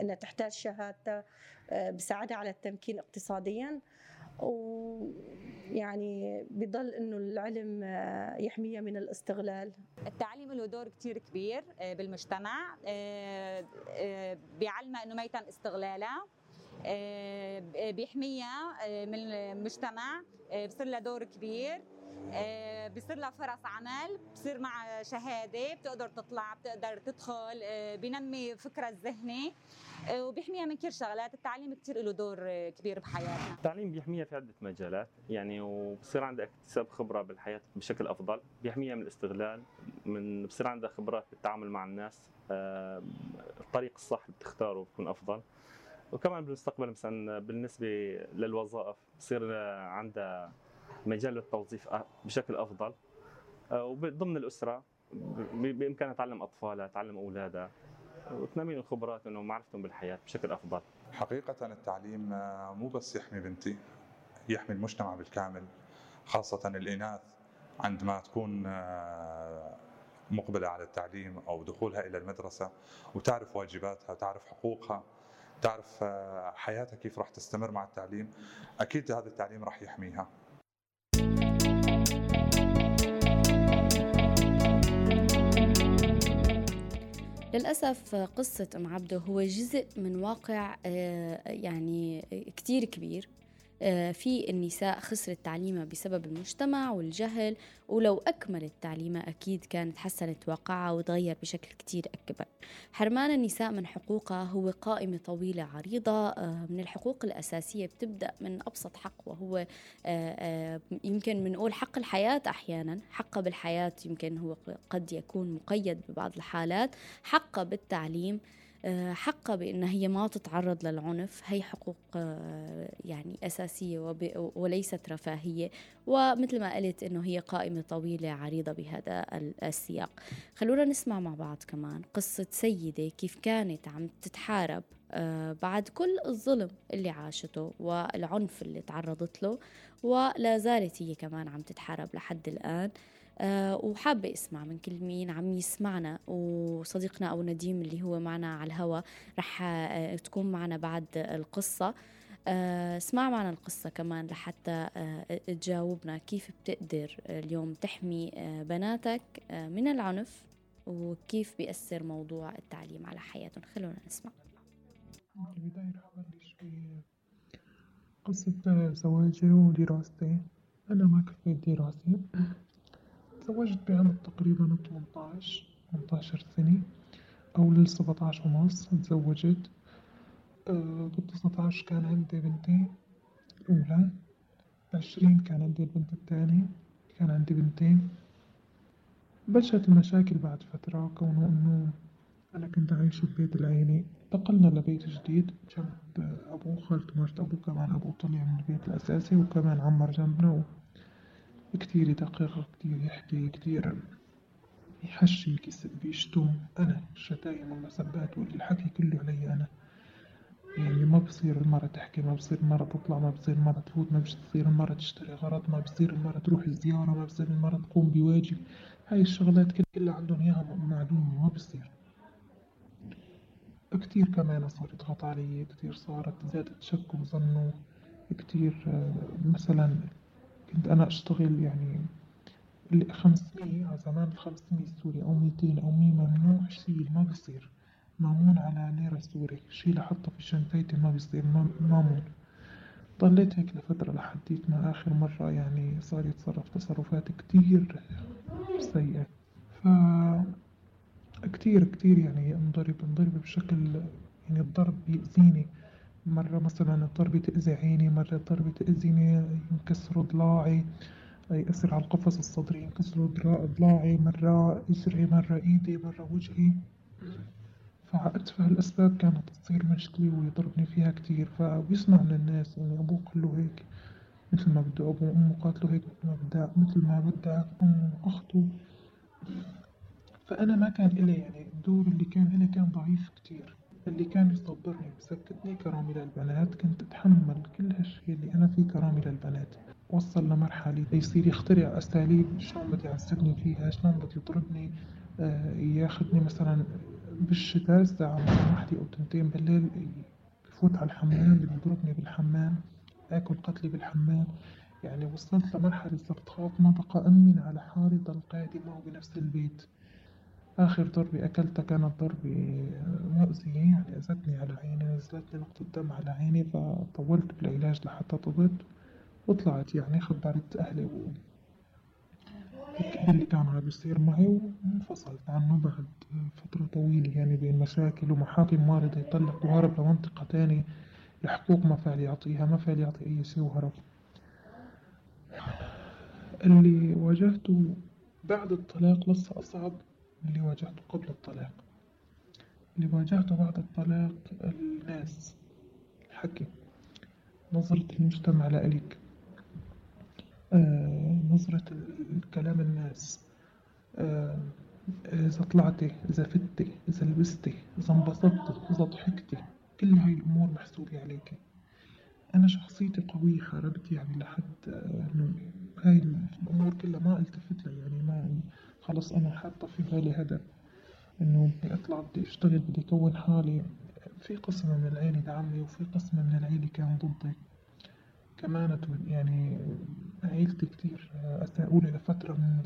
إنها تحتاج شهادة بساعدها على التمكين اقتصاديا. ويعني بضل إنه العلم يحميها من الاستغلال. التعليم له دور كثير كبير بالمجتمع بيعلمها إنه ما يتم استغلالها. بيحميها آه، من المجتمع آه، بصير لها دور كبير بصير لها فرص عمل بصير مع شهادة بتقدر تطلع بتقدر تدخل بنمي فكرها الذهني وبيحميها من كل شغلات التعليم كثير له دور كبير بحياتنا. التعليم بيحميها في عدة مجالات يعني وبصير عندها اكتساب خبرة بالحياة بشكل أفضل بيحميها من الاستغلال من بصير عندها خبرات بالتعامل مع الناس الطريق الصح اللي بتختاره بيكون أفضل. وكمان بالمستقبل مثلا بالنسبة للوظائف بصير عندها مجال للتوظيف بشكل أفضل. آه، وضمن الأسرة بإمكانها تعلم أطفالها تعلم أولادها وتنمي الخبرات انه معرفتهم بالحياة بشكل أفضل. حقيقة التعليم آه، مو بس يحمي بنتي يحمي المجتمع بالكامل خاصة الإناث عندما تكون آه، مقبلة على التعليم أو دخولها إلى المدرسة وتعرف واجباتها وتعرف حقوقها. تعرف آه، حياتها كيف راح تستمر مع التعليم أكيد هذا التعليم راح يحميها. للأسف قصة أم عبده هو جزء من واقع آه، يعني كتير كبير. في النساء خسرت تعليمها بسبب المجتمع والجهل ولو أكملت تعليمها أكيد كانت حسنت واقعها وتغير بشكل كتير أكبر. حرمان النساء من حقوقها هو قائمة طويلة عريضة آه، من الحقوق الأساسية بتبدأ من أبسط حق وهو آه، يمكن بنقول حق الحياة أحيانا. حقها بالحياة يمكن هو قد يكون مقيد ببعض الحالات. حقها بالتعليم آه، حقها بأنها هي ما تتعرض للعنف. هي حقوق آه، يعني أساسية وليست رفاهية. ومثل ما قلت أنه هي قائمة طويلة عريضة بهذا السياق. خلونا نسمع مع بعض كمان قصة سيدة كيف كانت عم تتحارب آه، بعد كل الظلم اللي عاشته والعنف اللي تعرضت له. ولا زالت هي كمان عم تتحارب لحد الآن. أه وحابة اسمع من كل مين عم يسمعنا. وصديقنا أو نديم اللي هو معنا على الهوا رح أه تكون معنا بعد القصة. أه اسمع معنا القصة كمان لحتى تجاوبنا. كيف بتقدر اليوم تحمي بناتك من العنف؟ وكيف بيأثر موضوع التعليم على حياتهم؟ خلونا نسمع. البداية رح أبلش بقصة زواجي ودراستي. أنا ما كفيت دراسي تزوجت بعمر تقريبا 18 18 سنة أو لل 17 ونص تزوجت. أه بال كان عندي بنتي الأولى بعشرين كان عندي البنت الثانية كان عندي بنتين. بلشت المشاكل بعد فترة كونه إنه أنا كنت عايش ببيت العيلة. انتقلنا لبيت جديد جنب أبو خالته مرت أبو كمان أبو طلع من البيت الأساسي وكمان عمر جنبنا كتير يدقق كتير يحكي كتير يحشي يكسب بيشتم أنا الشتايم والمسبات والحكي كله علي أنا. يعني ما بصير المرة تحكي ما بصير المرة تطلع ما بصير المرة تفوت ما بصير المرة تشتري غرض ما بصير المرة تروح الزيارة ما بصير المرة تقوم بواجب. هاي الشغلات كلها عندهم إياها معلومة ما بصير. كتير كمان صار يضغط علي كتير صارت زادت شك وظنه كتير آه، مثلا كنت أنا أشتغل يعني خمسمية زمان الخمسمية السوري أو ميتين أو مية ممنوع شيل ما بصير مامون على ليرة سوري. شيل أحطه في شنطتي ما بصير مامون. ضليت هيك لفترة لحديت ما آخر مرة يعني صار يتصرف تصرفات كتير سيئة. ف كتير كتير يعني انضرب انضرب بشكل يعني الضرب بيأذيني مرة مثلا الضربة تأذي عيني مرة الضربة تأذيني ينكسروا ضلاعي يأثر على القفص الصدري ينكسروا ضلاعي مرة إجري مرة إيدي مرة وجهي. فأتفه الأسباب كانت تصير مشكلة ويضربني فيها كتير. فبيسمع من الناس يعني أبوه قله هيك مثل ما بده أبوه وأمه قاتله هيك مثل ما بدها مثل ما بدها أمه أخته فأنا ما كان إلي يعني الدور اللي كان إلي كان ضعيف كتير. اللي كان يصبرني ويسكتني كرامي للبنات كنت أتحمل كل هالشي اللي أنا فيه كرامي للبنات وصل لمرحلة يصير يخترع أساليب شلون بده يعذبني فيها شلون بده يضربني آه ياخدني مثلا بالشتاء الساعة واحدة أو تنتين بالليل بفوت على الحمام بده يضربني بالحمام آكل قتلي بالحمام. يعني وصلت لمرحلة صرت خاف ما بقى أمن على حالي ضل قاعدة معه بنفس البيت. آخر ضربة أكلتها كانت ضربة مؤذية يعني أذتني على عيني نزلت لي نقطة دم على عيني فطولت بالعلاج لحتى طبت وطلعت يعني خبرت أهلي و اللي كان عم بيصير معي وانفصلت عنه بعد فترة طويلة يعني بين مشاكل ومحاكم واردة يطلق وهرب لمنطقة تانية الحقوق ما فعل يعطيها ما فعل يعطي أي شيء وهرب. اللي واجهته بعد الطلاق لسه أصعب اللي واجهته قبل الطلاق. اللي واجهته بعد الطلاق الناس الحكي نظرة المجتمع لإلك آه نظرة الكلام الناس. آه إذا طلعتي إذا فتي إذا لبستي إذا انبسطتي إذا ضحكتي كل هاي الأمور محسوبة عليك. أنا شخصيتي قوية حاربت يعني لحد آه، هاي الأمور كلها ما التفت لها يعني ما خلص أنا حاطة في بالي هدف إنه بدي أطلع بدي أشتغل بدي أكون حالي. في قسم من العيلة دعمني وفي قسم من العيلة كان ضدي. كمان يعني عيلتي كتير أساءوا لي لفترة من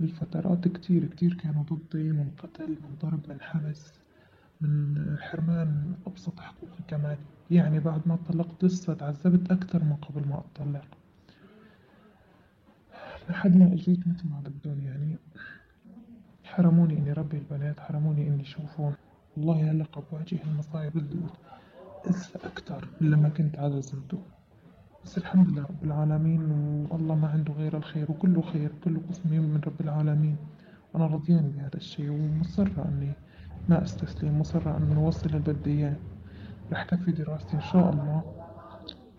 الفترات كتير كتير كانوا ضدي من قتل من ضرب من حبس من حرمان أبسط حقوقي كمان. يعني بعد ما طلقت لسه تعذبت أكتر من قبل ما أطلق. لحد ما أجيت مثل ما بدهم يعني حرموني إني ربي البنات حرموني إني اشوفهم والله هلا بواجه المصايب لسه أكتر من لما كنت على زمته. بس الحمد لله رب العالمين والله ما عنده غير الخير وكله خير كله قسم من رب العالمين. أنا رضيان بهذا الشيء ومصرة إني ما أستسلم مصرة أن نوصل اللي بدي إياه رح كفي دراستي إن شاء الله.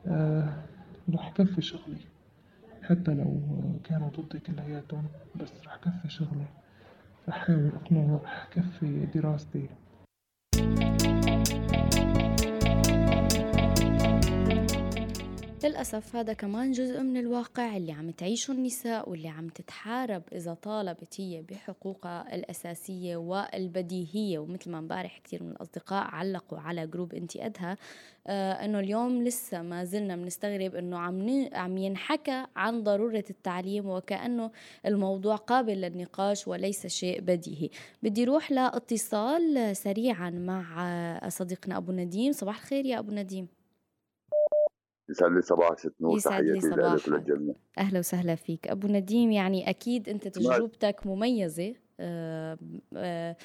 آه رح كفي شغلي. حتى لو كانوا ضدي كلياتهم بس رح كفي شغلي. رح أحاول أقنعه رح كفي دراستي. للأسف هذا كمان جزء من الواقع اللي عم تعيشه النساء واللي عم تتحارب إذا طالبت هي بحقوقها الأساسية والبديهية. ومثل ما امبارح كثير من الأصدقاء علقوا على جروب انتي أدها آه إنه اليوم لسه ما زلنا بنستغرب إنه عم عم ينحكى عن ضرورة التعليم وكأنه الموضوع قابل للنقاش وليس شيء بديهي. بدي روح لاتصال سريعا مع صديقنا أبو نديم. صباح الخير يا أبو نديم. يسعد لي صباحك ست نور تحياتي لك صباحك وللجميع. أهلا وسهلا فيك. أبو نديم يعني أكيد أنت تجربتك مميزة. آه، آه،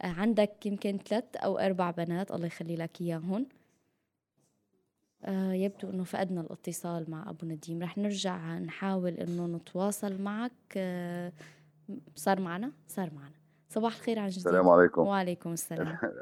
عندك يمكن ثلاث أو أربع بنات الله يخلي لك إياهم. آه، يبدو أنه فقدنا الاتصال مع أبو نديم. رح نرجع نحاول أنه نتواصل معك. آه، صار معنا؟ صار معنا. صباح الخير عن جديد. السلام عليكم. وعليكم السلام.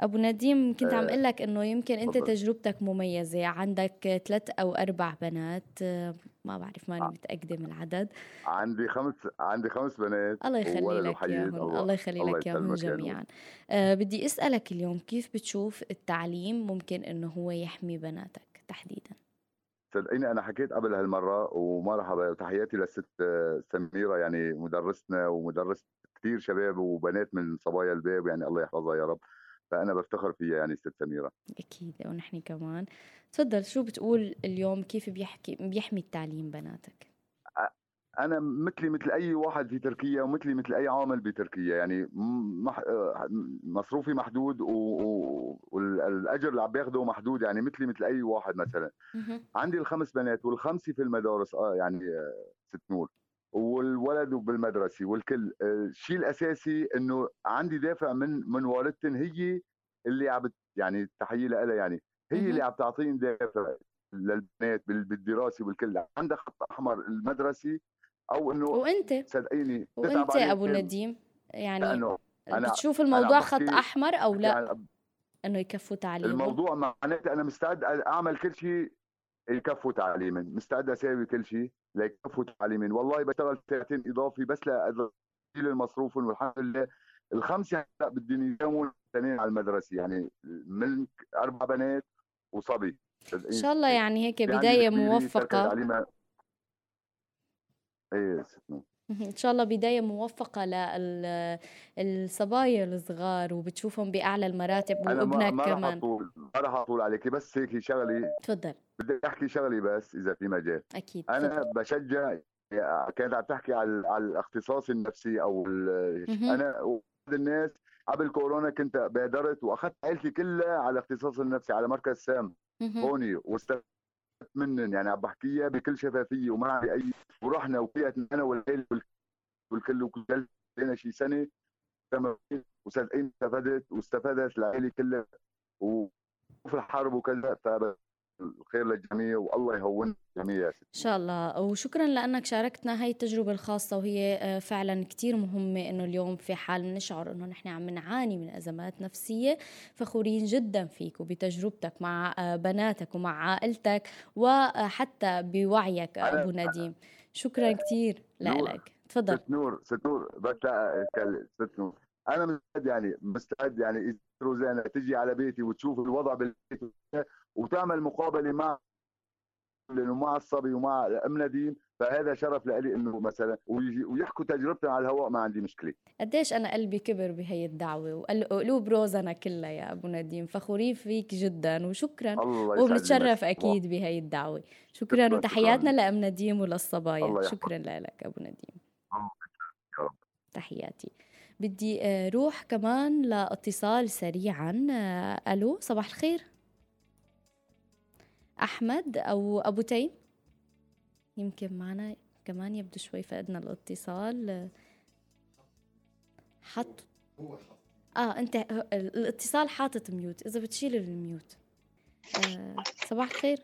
أبو نديم كنت عم آه، أقول لك إنه يمكن تفضل. تجربتك مميزة. عندك ثلاث أو أربع بنات. آه، ما بعرف ماني آه. متأكدة من العدد. عندي خمس عندي خمس بنات الله يخلي لك إياهم الله يخلي الله لك نور. جميعا. آه بدي أسألك اليوم كيف بتشوف التعليم ممكن إنه هو يحمي بناتك تحديدا؟ صدقيني أنا حكيت قبل هالمرة ومرحبا وتحياتي للست آه، سميرة يعني مدرستنا ومدرس كثير شباب وبنات من صبايا الباب يعني الله يحفظها يا رب. فأنا بفتخر فيها يعني ست سميرة. أكيد ونحن كمان. تفضل شو بتقول اليوم؟ كيف بيحكي بيحمي التعليم بناتك؟ أنا مثلي مثل أي واحد في تركيا ومثلي مثل أي عامل بتركيا. يعني مح... مصروفي محدود. و... والاجر اللي عم باخده محدود. يعني مثلي مثل أي واحد مثلا. عندي الخمس بنات والخمسة في المدارس آه يعني آه، ست نور. والولد بالمدرسة والكل. آه، الشيء الأساسي إنه عندي دافع من من والدتن هي اللي عم يعني تحية لها يعني. هي. اللي عم تعطيني دافع للبنات بال- بالدراسة والكل. عندها خط أحمر المدرسي أو إنه وأنت؟ صدقيني عليك أبو نديم يعني أنا بتشوف الموضوع عم خط أحمر أو لا؟ يعني إنه يكفوا تعليمهم الموضوع معناته أنا مستعد أعمل كل شيء يكفوا تعليما. مستعد أساوي كل شيء ليكفوا تعليما. والله بشتغل ساعتين إضافي بس لاشيل المصروف والحمد لله. الخمسه هلا بدهم يداوموا الاثنين على المدرسة. يعني من أربع بنات وصبي. إن شاء الله يعني هيك الكبيرة تركت موفقة. تعليمها. إيه إن شاء الله بداية موفقة للصبايا الصغار وبتشوفهم بأعلى المراتب وابنك ما كمان. اطول ما راح اطول عليك بس هيك شغلي. تفضل. بدي أحكي شغلي بس إذا في مجال. أكيد أنا تفضل. بشجع كانت عم تحكي على على الاختصاص النفسي أو. أنا الناس قبل كورونا كنت بادرت وأخذت عائلتي كلها على الاختصاص النفسي على مركز سام. هوني واستفدت منن يعني عم بحكيها بكل شفافية وما عندي اي ورحنا وفيت أنا والعيلة والكل- وكل لنا شي سنة. تمام وصدقيني استفدت واستفادت العائله كلها وفي الحرب وكذا فالخير للجميع والله يهون الجميع إن شاء الله. وشكرا لأنك شاركتنا هاي التجربة الخاصة وهي آه، فعلا كتير مهمة إنه اليوم في حال نشعر إنه نحن عم نعاني من أزمات نفسية. فخورين جدا فيك وبتجربتك مع آه، بناتك ومع عائلتك وحتى بوعيك أنا- أبو نديم. شكرا نور. لك تفضل. ست نور ست نور. بس لا ست نور. أنا مستعد يعني مستعد يعني روزانا تجي على بيتي وتشوف الوضع بالبيت وتعمل مقابلة مع لأنه مع الصبي ومع أم نديم فهذا شرف لي إنه مثلا ويحكوا تجربتهم على الهواء ما عندي مشكلة قديش أنا قلبي كبر بهي الدعوة وقلوب روزنا كلها يا أبو نديم فخورين فيك جدا وشكرا وبنتشرف مساك. أكيد بهي الدعوة شكرا شكراً، وتحياتنا شكراً. لأم نديم وللصبايا. شكرا لك أبو نديم. تحياتي بدي آه، روح كمان لاتصال سريعا. آه، ألو صباح الخير. أحمد أو أبو تيم يمكن معنا كمان يبدو شوي فقدنا الاتصال. آه، حط آه أنت ه- الاتصال حاطط mute. إذا بتشيل ال mute. آه صباح الخير.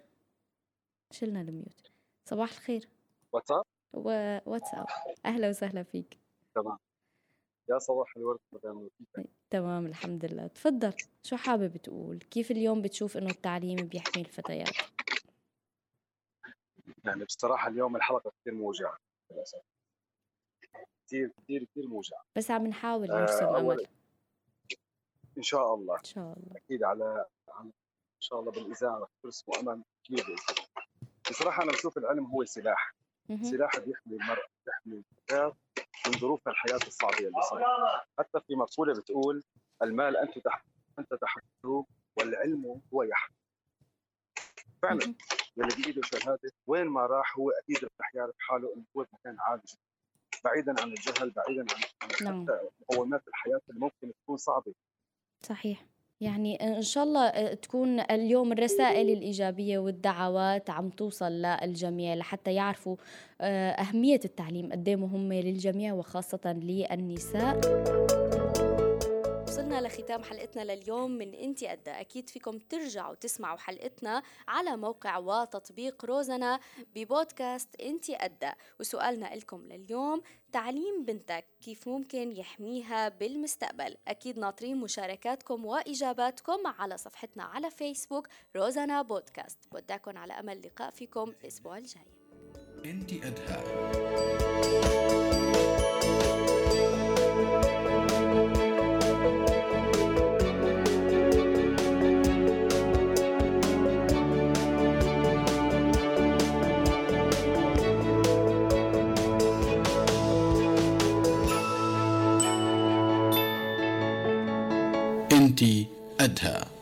شلنا الميوت. صباح الخير. واتساب؟ و- واتساب. أهلا وسهلا فيك. تمام. يا صباح الورد مدام تمام الحمد لله. تفضل شو حابب تقول؟ كيف اليوم بتشوف إنه التعليم بيحمي الفتيات؟ يعني بصراحة اليوم الحلقة كثير موجعة للأسف. كثير كثير كثير موجعة. بس عم نحاول نرسم آه، امل إن شاء الله. إن شاء الله. أكيد على على إن شاء الله بالإذاعة رح ترسموا أمل الله. بصراحة أنا بشوف العلم هو سلاح. سلاح بيحمي المرأة بيحمي الفتاة من ظروف الحياة الصعبة اللي صارت حتى في مقولة بتقول المال أنت تح أنت تحمله والعلم هو يحمل فعلا مهم. اللي بإيده شهادة وين ما راح هو أكيد رح يعرف حاله إنه هو بمكان عالي بعيدا عن الجهل بعيدا عن نعم. حتى مقومات الحياة اللي ممكن تكون صعبة صحيح يعني إن شاء الله تكون اليوم الرسائل الإيجابية والدعوات عم توصل للجميع لحتى يعرفوا آه، أهمية التعليم قد إيه للجميع وخاصة للنساء. وصلنا لختام حلقتنا لليوم. من انتي قد أكيد فيكم ترجعوا تسمعوا حلقتنا على موقع وتطبيق روزنا ببودكاست انتي قد. وسؤالنا لكم لليوم تعليم بنتك كيف ممكن يحميها بالمستقبل؟ أكيد ناطرين مشاركاتكم وإجاباتكم على صفحتنا على فيسبوك روزانا بودكاست. بودعكم على أمل لقاء فيكم الأسبوع الجاي. انتي أدهى. 20 Adha.